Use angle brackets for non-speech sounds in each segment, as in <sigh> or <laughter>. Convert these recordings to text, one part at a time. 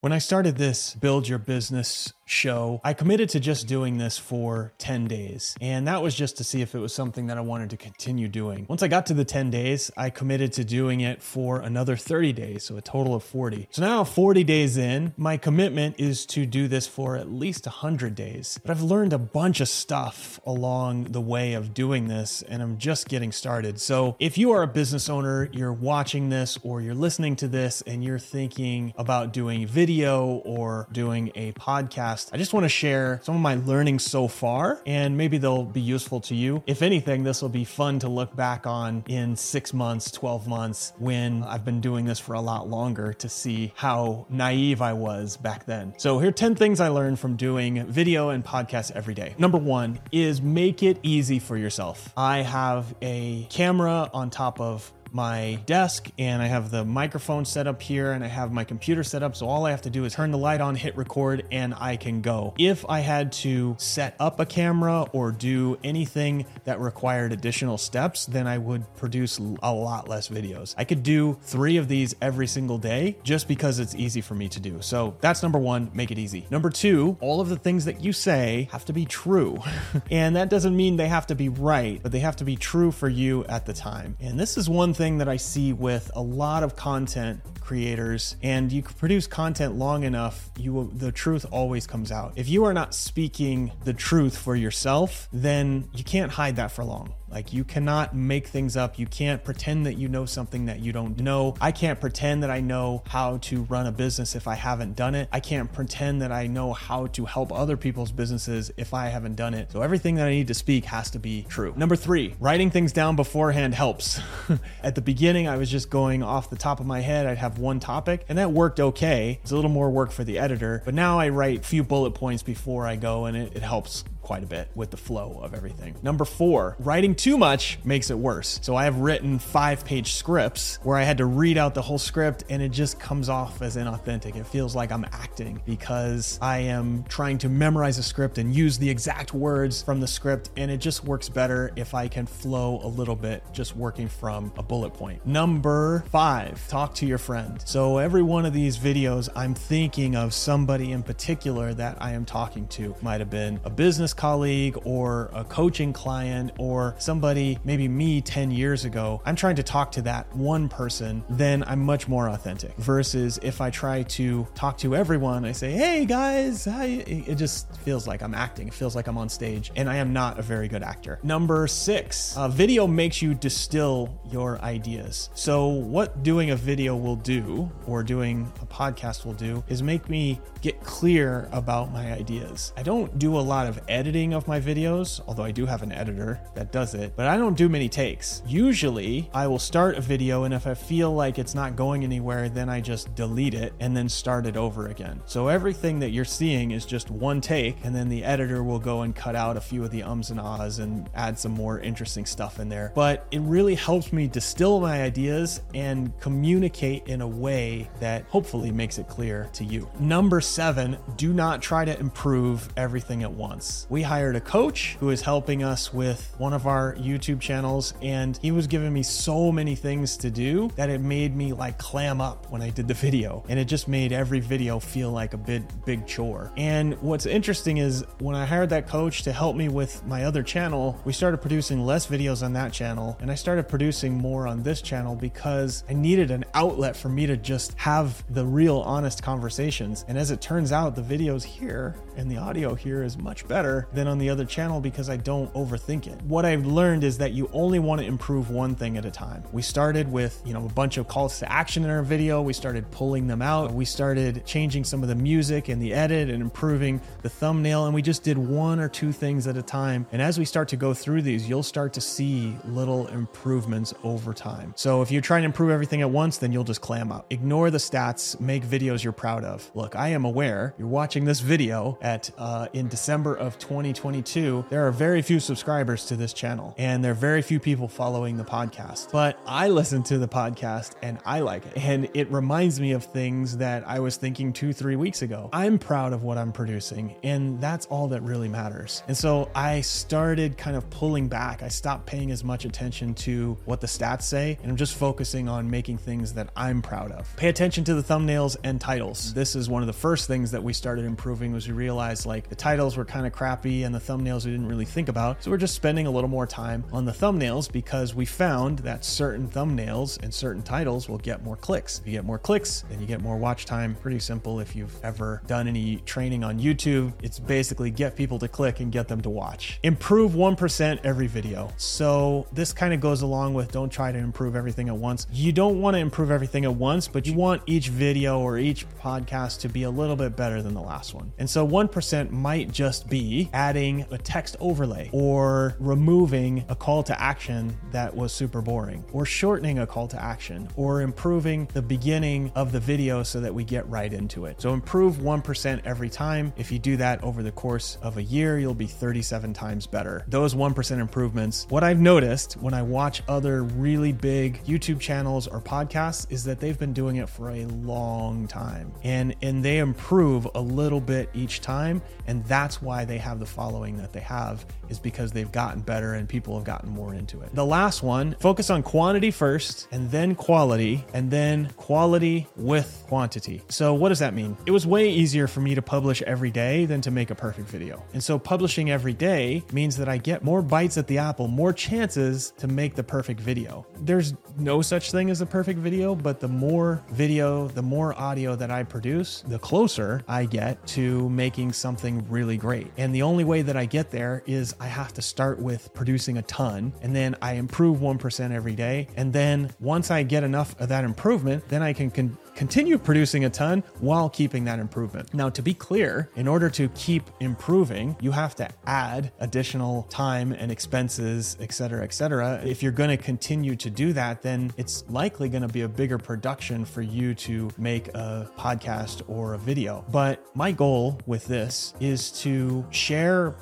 When I started this Build Your Business show, I committed to just doing this for 10 days. And that was just to see if it was something that I wanted to continue doing. Once I got to the 10 days, I committed to doing it for another 30 days, so a total of 40. So now, 40 days in, my commitment is to do this for at least 100 days. But I've learned a bunch of stuff along the way of doing this, and I'm just getting started. So if you are a business owner, you're watching this or you're listening to this and you're thinking about doing video or doing a podcast, podcast. I just want to share some of my learnings so far, and maybe they'll be useful to you. If anything, this will be fun to look back on in six months, 12 months, when I've been doing this for a lot longer to see how naive I was back then. So, here are 10 things I learned from doing video and podcasts every day. Number one is make it easy for yourself. I have a camera on top of my desk and I have the microphone set up here and I have my computer set up. So all I have to do is turn the light on, hit record, and I can go. If I had to set up a camera or do anything that required additional steps, then I would produce a lot less videos. I could do three of these every single day just because it's easy for me to do. So that's number one, make it easy. Number two, all of the things that you say have to be true. <laughs> and that doesn't mean they have to be right, but they have to be true for you at the time. And this is one thing that I see with a lot of content creators and you produce content long enough you will, the truth always comes out. If you are not speaking the truth for yourself then you can't hide that for long like you cannot make things up. You can't pretend that you know something that you don't know. I can't pretend that I know how to run a business if I haven't done it. I can't pretend that I know how to help other people's businesses if I haven't done it. So everything that I need to speak has to be true. Number three, writing things down beforehand helps. <laughs> At the beginning, I was just going off the top of my head. I'd have one topic and that worked okay. It's a little more work for the editor, but now I write a few bullet points before I go and it, it helps quite a bit with the flow of everything. Number four, writing too much makes it worse. So I have written five page scripts where I had to read out the whole script and it just comes off as inauthentic. It feels like I'm acting because I am trying to memorize a script and use the exact words from the script. And it just works better if I can flow a little bit just working from a bullet point. Number five, talk to your friend. So every one of these videos, I'm thinking of somebody in particular that I am talking to. Might have been a business colleague or a coaching client or somebody, maybe me 10 years ago, I'm trying to talk to that one person, then I'm much more authentic. Versus if I try to talk to everyone, I say, hey guys, it just feels like I'm acting. It feels like I'm on stage, and I am not a very good actor. Number six, a video makes you distill your ideas. So, what doing a video will do, or doing a podcast will do, is make me get clear about my ideas. I don't do a lot of editing editing of my videos, although I do have an editor that does it, but I don't do many takes. Usually, I will start a video, and if I feel like it's not going anywhere, then I just delete it and then start it over again. So everything that you're seeing is just one take, and then the editor will go and cut out a few of the ums and ahs and add some more interesting stuff in there. But it really helps me distill my ideas and communicate in a way that hopefully makes it clear to you. Number seven, do not try to improve everything at once. We we hired a coach who is helping us with one of our YouTube channels, and he was giving me so many things to do that it made me like clam up when I did the video. And it just made every video feel like a big, big chore. And what's interesting is when I hired that coach to help me with my other channel, we started producing less videos on that channel, and I started producing more on this channel because I needed an outlet for me to just have the real, honest conversations. And as it turns out, the videos here and the audio here is much better than on the other channel because I don't overthink it. What I've learned is that you only want to improve one thing at a time. We started with, you know, a bunch of calls to action in our video. We started pulling them out. We started changing some of the music and the edit and improving the thumbnail. And we just did one or two things at a time. And as we start to go through these, you'll start to see little improvements over time. So if you're trying to improve everything at once, then you'll just clam up. Ignore the stats, make videos you're proud of. Look, I am aware you're watching this video at uh, in December of 2022, there are very few subscribers to this channel and there are very few people following the podcast. But I listen to the podcast and I like it. And it reminds me of things that I was thinking two, three weeks ago. I'm proud of what I'm producing and that's all that really matters. And so I started kind of pulling back. I stopped paying as much attention to what the stats say and I'm just focusing on making things that I'm proud of. Pay attention to the thumbnails and titles. This is one of the first things that we started improving was we realized like the titles were kind of and the thumbnails we didn't really think about. So we're just spending a little more time on the thumbnails because we found that certain thumbnails and certain titles will get more clicks. If you get more clicks, then you get more watch time. Pretty simple if you've ever done any training on YouTube. It's basically get people to click and get them to watch. Improve 1% every video. So this kind of goes along with don't try to improve everything at once. You don't want to improve everything at once, but you want each video or each podcast to be a little bit better than the last one. And so 1% might just be adding a text overlay or removing a call to action that was super boring or shortening a call to action or improving the beginning of the video so that we get right into it. So improve 1% every time. If you do that over the course of a year, you'll be 37 times better. Those 1% improvements, what I've noticed when I watch other really big YouTube channels or podcasts is that they've been doing it for a long time and and they improve a little bit each time and that's why they have the following that they have is because they've gotten better and people have gotten more into it. The last one, focus on quantity first and then quality and then quality with quantity. So what does that mean? It was way easier for me to publish every day than to make a perfect video. And so publishing every day means that I get more bites at the apple, more chances to make the perfect video. There's no such thing as a perfect video, but the more video, the more audio that I produce, the closer I get to making something really great. And the only way that I get there is I have to start with producing a ton and then I improve 1% every day. And then once I get enough of that improvement, then I can con- continue producing a ton while keeping that improvement. Now, to be clear, in order to keep improving, you have to add additional time and expenses, et cetera, et cetera. If you're going to continue to do that, then it's likely going to be a bigger production for you to make a podcast or a video. But my goal with this is to share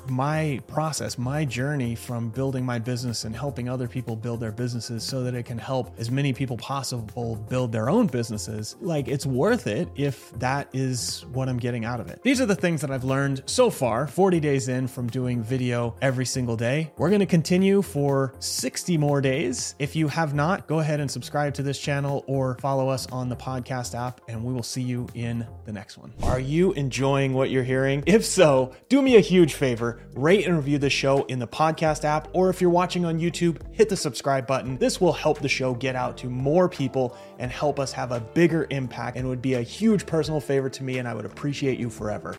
my process, my journey from building my business and helping other people build their businesses so that it can help as many people possible build their own businesses like it's worth it if that is what I'm getting out of it. These are the things that I've learned so far, 40 days in from doing video every single day. We're going to continue for 60 more days. If you have not, go ahead and subscribe to this channel or follow us on the podcast app, and we will see you in the next one. Are you enjoying what you're hearing? If so, do me a huge favor rate and review the show in the podcast app, or if you're watching on YouTube, hit the subscribe button. This will help the show get out to more people and help us have a bigger impact and would be a huge personal favor to me, and I would appreciate you forever.